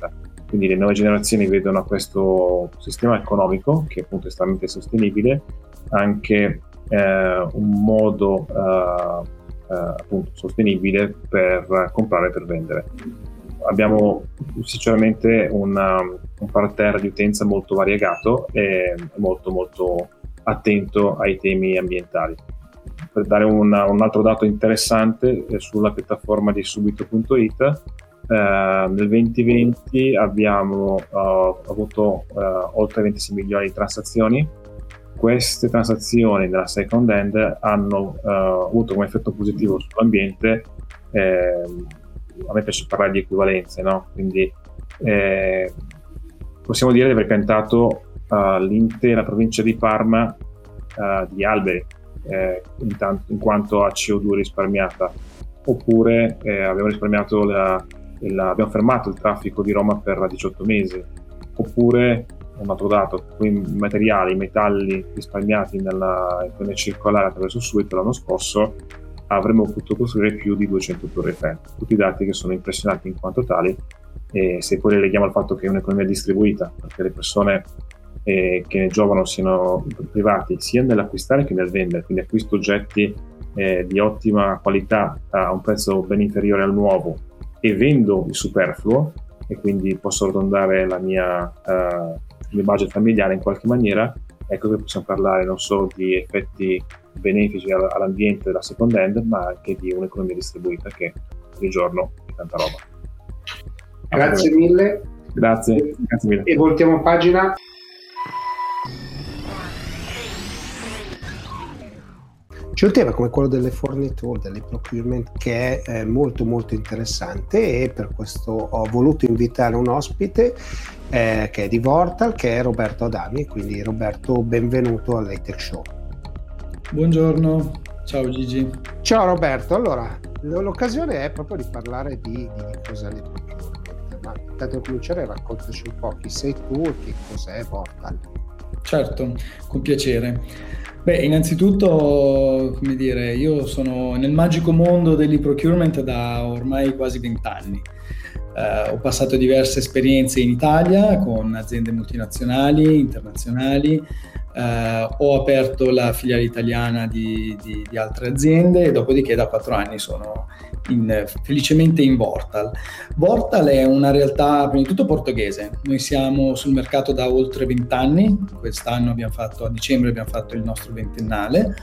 Quindi le nuove generazioni vedono questo sistema economico, che appunto è estremamente sostenibile, anche eh, un modo eh, eh appunto sostenibile per comprare e per vendere. Abbiamo sinceramente una, un parterre di utenza molto variegato e molto molto attento ai temi ambientali. Per dare una, un altro dato interessante eh, sulla piattaforma di subito.it, eh, nel 2020 abbiamo uh, avuto uh, oltre 26 milioni di transazioni. Queste transazioni della second hand hanno uh, avuto come effetto positivo sull'ambiente. Eh, a me piace parlare di equivalenze, no? quindi eh, possiamo dire di aver piantato l'intera provincia di Parma di alberi in, tanto, in, quanto a CO2 risparmiata, oppure abbiamo risparmiato la, la, abbiamo fermato il traffico di Roma per 18 mesi, oppure un altro dato, i materiali, i metalli risparmiati nella economia circolare attraverso Suez l'anno scorso avremmo potuto costruire più di 200 torri Eiffel. Tutti dati che sono impressionanti in quanto tali e se poi le leghiamo al fatto che è un'economia distribuita, perché le persone eh, che ne giovano siano privati sia nell'acquistare che nel vendere, quindi acquisto oggetti eh, di ottima qualità a un prezzo ben inferiore al nuovo e vendo il superfluo e quindi posso arrotondare la mia, uh, il budget familiare in qualche maniera, ecco che possiamo parlare non solo di effetti benefici all'ambiente della second hand, ma anche di un'economia distribuita che ogni giorno è tanta roba. Grazie mille. Grazie, grazie mille. E voltiamo pagina. C'è un tema come quello delle forniture, delle procurement, che è eh, molto molto interessante e per questo ho voluto invitare un ospite eh, che è di Vortal, che è Roberto Adami. Quindi Roberto, benvenuto all'Atech Show. Buongiorno, ciao Gigi. Ciao Roberto, allora l'occasione è proprio di parlare di, di cos'è le procurement, ma intanto cominciare raccontaci un po' chi sei tu e che cos'è Vortal. Certo, con piacere. Beh, innanzitutto, come dire, io sono nel magico mondo dell'e-procurement da ormai quasi vent'anni. Uh, ho passato diverse esperienze in Italia con aziende multinazionali, internazionali, Uh, ho aperto la filiale italiana di, di, di, altre aziende e dopodiché da quattro anni sono in, felicemente in Vortal. Vortal è una realtà prima di tutto portoghese, noi siamo sul mercato da oltre vent'anni, quest'anno abbiamo fatto, a dicembre abbiamo fatto il nostro ventennale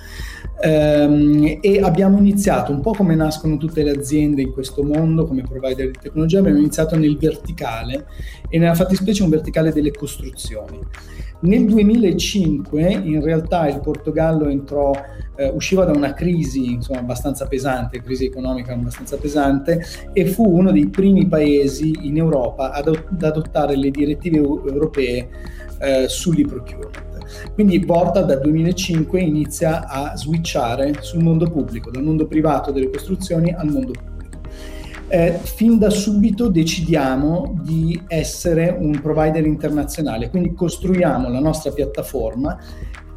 um, e abbiamo iniziato un po' come nascono tutte le aziende in questo mondo come provider di tecnologia, abbiamo iniziato nel verticale e nella fattispecie un verticale delle costruzioni. Nel 2005 in realtà il Portogallo entrò, eh, usciva da una crisi insomma, abbastanza pesante, crisi economica abbastanza pesante e fu uno dei primi paesi in Europa ad, ad adottare le direttive europee eh, sull'e-procurement. Quindi Porta dal 2005 inizia a switchare sul mondo pubblico, dal mondo privato delle costruzioni al mondo pubblico eh, fin da subito decidiamo di essere un provider internazionale, quindi costruiamo la nostra piattaforma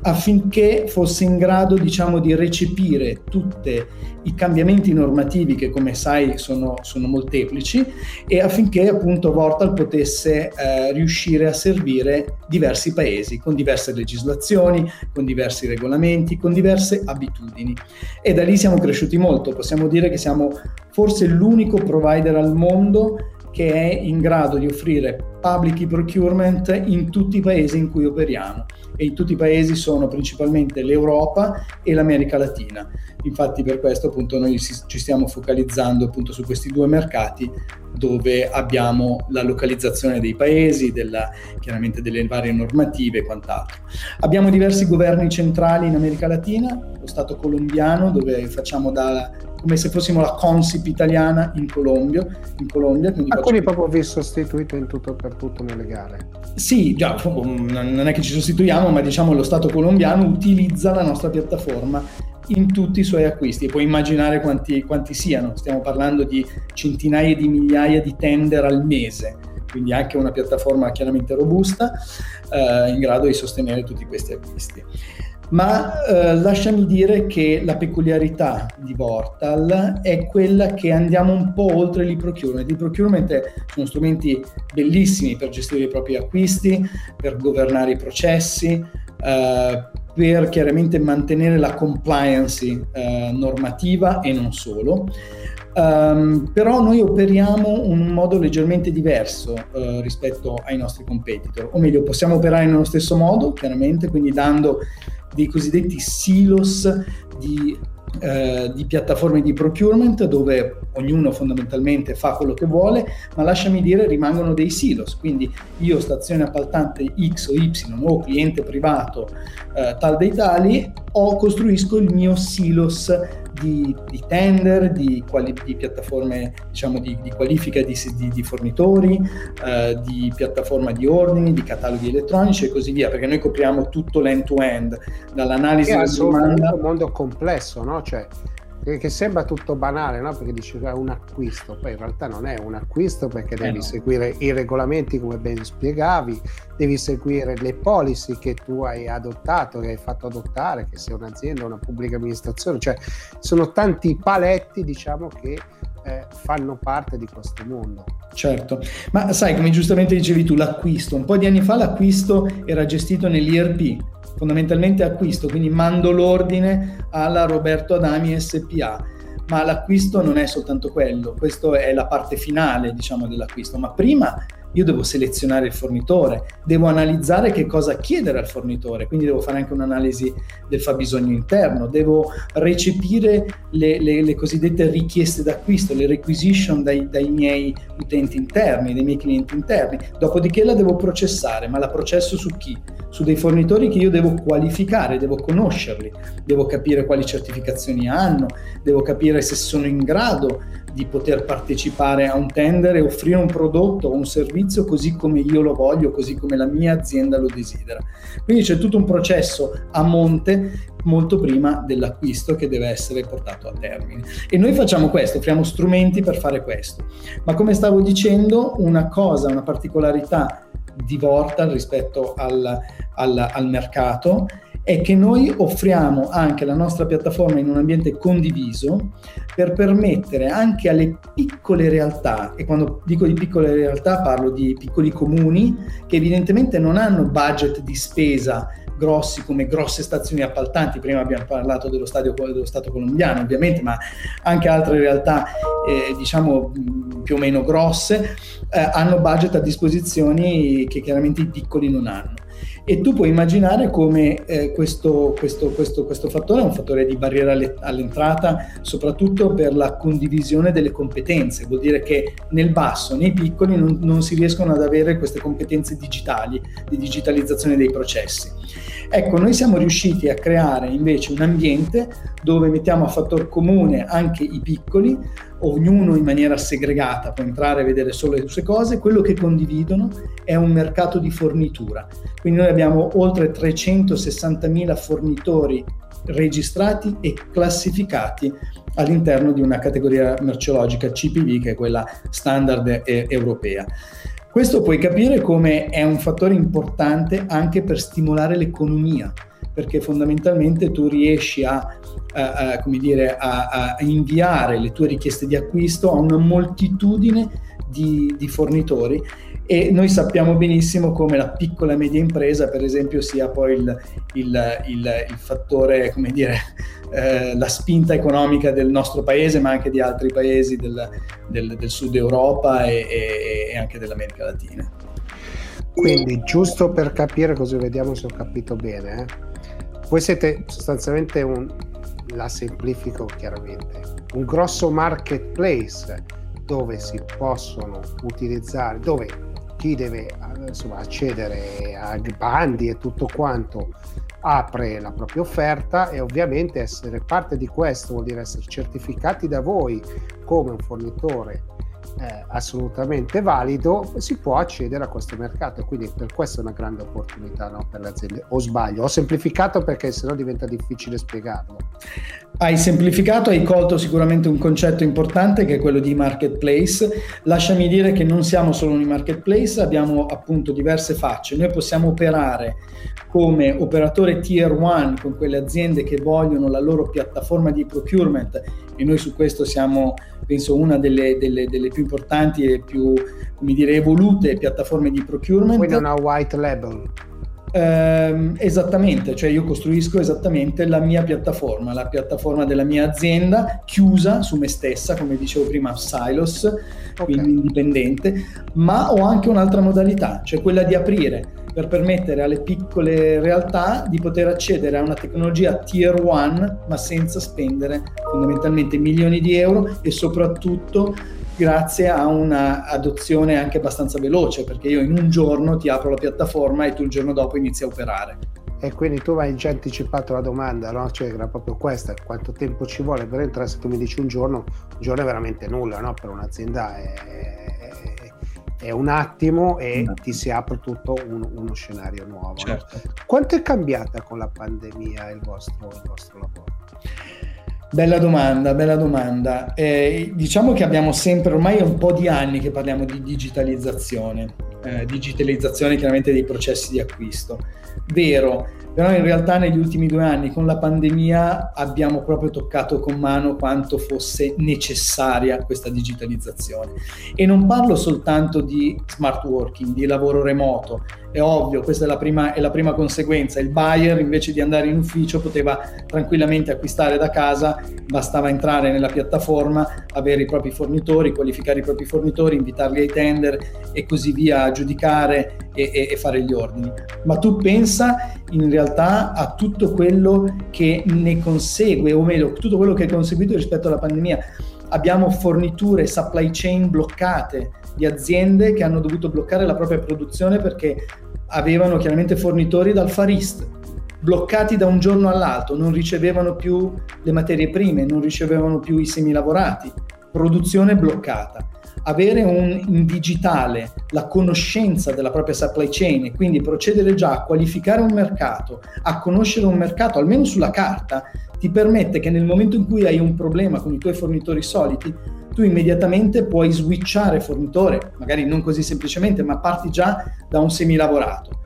affinché fosse in grado diciamo, di recepire tutti i cambiamenti normativi che come sai sono, sono molteplici e affinché appunto Vortal potesse eh, riuscire a servire diversi paesi con diverse legislazioni, con diversi regolamenti, con diverse abitudini. E da lì siamo cresciuti molto, possiamo dire che siamo forse l'unico provider al mondo che è in grado di offrire public procurement in tutti i paesi in cui operiamo e in tutti i paesi sono principalmente l'Europa e l'America Latina. Infatti per questo appunto noi ci stiamo focalizzando appunto su questi due mercati dove abbiamo la localizzazione dei paesi, della, chiaramente delle varie normative e quant'altro. Abbiamo diversi governi centrali in America Latina, lo Stato colombiano dove facciamo da come se fossimo la Consip italiana in Colombia. In Colombia quindi ah, quindi proprio vi sostituite in tutto per tutto nelle gare? Sì, già, non è che ci sostituiamo, ma diciamo lo Stato colombiano utilizza la nostra piattaforma in tutti i suoi acquisti e puoi immaginare quanti, quanti siano, stiamo parlando di centinaia di migliaia di tender al mese, quindi anche una piattaforma chiaramente robusta eh, in grado di sostenere tutti questi acquisti. Ma eh, lasciami dire che la peculiarità di Vortal è quella che andiamo un po' oltre l'e-procurement. L'e-procurement sono strumenti bellissimi per gestire i propri acquisti, per governare i processi, eh, per chiaramente mantenere la compliance eh, normativa e non solo Um, però noi operiamo in un modo leggermente diverso uh, rispetto ai nostri competitor, o meglio possiamo operare nello stesso modo, chiaramente, quindi dando dei cosiddetti silos di eh, di piattaforme di procurement dove ognuno fondamentalmente fa quello che vuole, ma lasciami dire rimangono dei silos, quindi io stazione appaltante X o Y o cliente privato eh, tal dei tali, o costruisco il mio silos di, di tender, di, quali, di, piattaforme diciamo, di, di qualifica di, fornitori, eh, di piattaforma di ordini, di cataloghi elettronici e così via, perché noi copriamo tutto l'end-to-end, dall'analisi della domanda... È un mondo complesso, no? Cioè, che sembra tutto banale, no? perché dici che è un acquisto, poi in realtà non è un acquisto perché devi eh no. seguire i regolamenti come ben spiegavi, devi seguire le policy che tu hai adottato, che hai fatto adottare, che sia un'azienda, una pubblica amministrazione, cioè sono tanti paletti diciamo che eh, fanno parte di questo mondo. Certo, ma sai come giustamente dicevi tu, l'acquisto, un po' di anni fa l'acquisto era gestito nell'IRP, fondamentalmente acquisto, quindi mando l'ordine alla Roberto Adami SPA. Ma l'acquisto non è soltanto quello, questa è la parte finale, diciamo, dell'acquisto, ma prima io devo selezionare il fornitore, devo analizzare che cosa chiedere al fornitore, quindi devo fare anche un'analisi del fabbisogno interno, devo recepire le, le, le cosiddette richieste d'acquisto, le requisition dai, dai, miei utenti interni, dai miei clienti interni, dopodiché la devo processare, ma la processo su chi? Su dei fornitori che io devo qualificare, devo conoscerli, devo capire quali certificazioni hanno, devo capire se sono in grado di poter partecipare a un tender e offrire un prodotto o un servizio così come io lo voglio, così come la mia azienda lo desidera. Quindi c'è tutto un processo a monte molto prima dell'acquisto che deve essere portato a termine. E noi facciamo questo, offriamo strumenti per fare questo. Ma come stavo dicendo, una cosa, una particolarità di Vortal rispetto al, al, al mercato è che noi offriamo anche la nostra piattaforma in un ambiente condiviso per permettere anche alle piccole realtà, e quando dico di piccole realtà parlo di piccoli comuni che evidentemente non hanno budget di spesa grossi come grosse stazioni appaltanti, prima abbiamo parlato dello, stadio, dello Stato colombiano ovviamente, ma anche altre realtà eh, diciamo più o meno grosse eh, hanno budget a disposizione che chiaramente i piccoli non hanno e tu puoi immaginare come eh, questo, questo, questo, questo, fattore è un fattore di barriera all'entrata, soprattutto per la condivisione delle competenze, vuol dire che nel basso, nei piccoli, non, non si riescono ad avere queste competenze digitali, di digitalizzazione dei processi. Ecco, noi siamo riusciti a creare invece un ambiente dove mettiamo a fattor comune anche i piccoli, ognuno in maniera segregata può entrare e vedere solo le sue cose, quello che condividono è un mercato di fornitura. Quindi noi abbiamo oltre 360.000 fornitori registrati e classificati all'interno di una categoria merceologica CPV che è quella standard e- europea. Questo puoi capire come è un fattore importante anche per stimolare l'economia, perché fondamentalmente tu riesci a, a, a, dire, a inviare le tue richieste di acquisto a una moltitudine di, di fornitori e noi sappiamo benissimo come la piccola e media impresa, per esempio, sia poi il, il, il, il fattore, come dire, eh, la spinta economica del nostro paese, ma anche di altri paesi del, del, del sud Europa e, e, e anche dell'America Latina. Quindi, giusto per capire così vediamo se ho capito bene, eh? Voi siete sostanzialmente un, la semplifico chiaramente, un grosso marketplace dove si possono utilizzare, dove chi deve insomma, accedere a bandi e tutto quanto apre la propria offerta e ovviamente essere parte di questo vuol dire essere certificati da voi come un fornitore eh, assolutamente valido, si può accedere a questo mercato quindi per questo è una grande opportunità no, per le aziende. O sbaglio? Ho semplificato perché sennò diventa difficile spiegarlo. Hai semplificato, hai colto sicuramente un concetto importante che è quello di marketplace. Lasciami dire che non siamo solo un marketplace, abbiamo appunto diverse facce. Noi possiamo operare come operatore tier 1 con quelle aziende che vogliono la loro piattaforma di procurement e noi su questo siamo penso una delle, delle, delle più importanti e più come dire, evolute piattaforme di procurement. Quindi una white label. ehm, esattamente, cioè io costruisco esattamente la mia piattaforma, la piattaforma della mia azienda chiusa su me stessa, come dicevo prima, silos, okay. quindi indipendente, ma ho anche un'altra modalità, cioè quella di aprire per permettere alle piccole realtà di poter accedere a una tecnologia tier 1 ma senza spendere fondamentalmente milioni di euro e soprattutto grazie a un'adozione anche abbastanza veloce, perché io in un giorno ti apro la piattaforma e tu il giorno dopo inizi a operare. E quindi tu hai già anticipato la domanda, no? Cioè era proprio questa, quanto tempo ci vuole per entrare? Se tu mi dici un giorno, un giorno è veramente nulla, no? Per un'azienda è, è un attimo e ti si apre tutto un, uno scenario nuovo. Certo. No? Quanto è cambiata con la pandemia il vostro, il vostro lavoro? Bella domanda, bella domanda. Eh, diciamo che abbiamo sempre, ormai è un po' di anni che parliamo di digitalizzazione, eh, digitalizzazione chiaramente dei processi di acquisto. Vero, però in realtà negli ultimi due anni con la pandemia abbiamo proprio toccato con mano quanto fosse necessaria questa digitalizzazione. E non parlo soltanto di smart working, di lavoro remoto, è ovvio, questa è la, prima, è la prima conseguenza. Il buyer invece di andare in ufficio poteva tranquillamente acquistare da casa, bastava entrare nella piattaforma, avere i propri fornitori, qualificare i propri fornitori, invitarli ai tender e così via, giudicare e, e, e fare gli ordini. Ma tu pensa in realtà a tutto quello che ne consegue, o meglio, tutto quello che è conseguito rispetto alla pandemia. Abbiamo forniture, supply chain bloccate di aziende che hanno dovuto bloccare la propria produzione perché avevano chiaramente fornitori dal Far East, bloccati da un giorno all'altro, non ricevevano più le materie prime, non ricevevano più i semilavorati, produzione bloccata. Avere un, in digitale la conoscenza della propria supply chain e quindi procedere già a qualificare un mercato, a conoscere un mercato almeno sulla carta, ti permette che nel momento in cui hai un problema con i tuoi fornitori soliti, tu immediatamente puoi switchare fornitore, magari non così semplicemente, ma parti già da un semilavorato.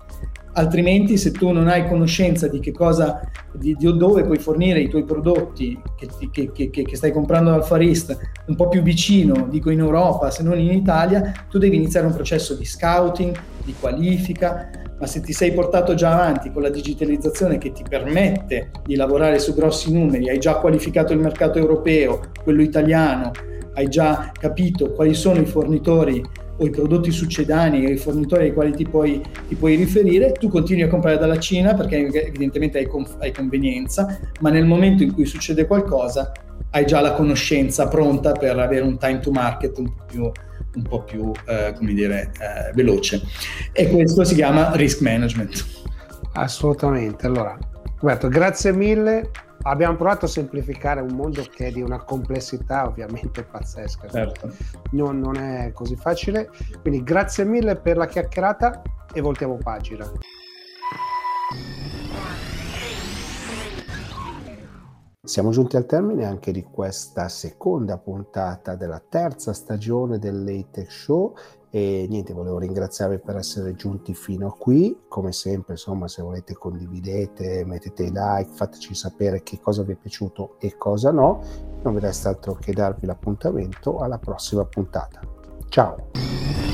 Altrimenti, se tu non hai conoscenza di che cosa, di, di dove puoi fornire i tuoi prodotti che, che, che, che, stai comprando dal Far East, un po' più vicino, dico in Europa, se non in Italia, tu devi iniziare un processo di scouting, di qualifica, ma se ti sei portato già avanti con la digitalizzazione che ti permette di lavorare su grossi numeri, hai già qualificato il mercato europeo, quello italiano, hai già capito quali sono i fornitori o i prodotti succedani i fornitori ai quali ti puoi, ti puoi, riferire, tu continui a comprare dalla Cina perché evidentemente hai, conf- hai, convenienza, ma nel momento in cui succede qualcosa hai già la conoscenza pronta per avere un time to market un po' più, un po più eh, come dire, eh, veloce. E questo si chiama risk management. Assolutamente. Allora, Roberto, grazie mille abbiamo provato a semplificare un mondo che è di una complessità ovviamente pazzesca. Certo. Non, non, è così facile. Quindi grazie mille per la chiacchierata e voltiamo pagina. Siamo giunti al termine anche di questa seconda puntata della terza stagione del Late Show e niente, volevo ringraziarvi per essere giunti fino a qui. Come sempre, insomma, se volete condividete, mettete like, fateci sapere che cosa vi è piaciuto e cosa no. Non vi resta altro che darvi l'appuntamento alla prossima puntata. Ciao!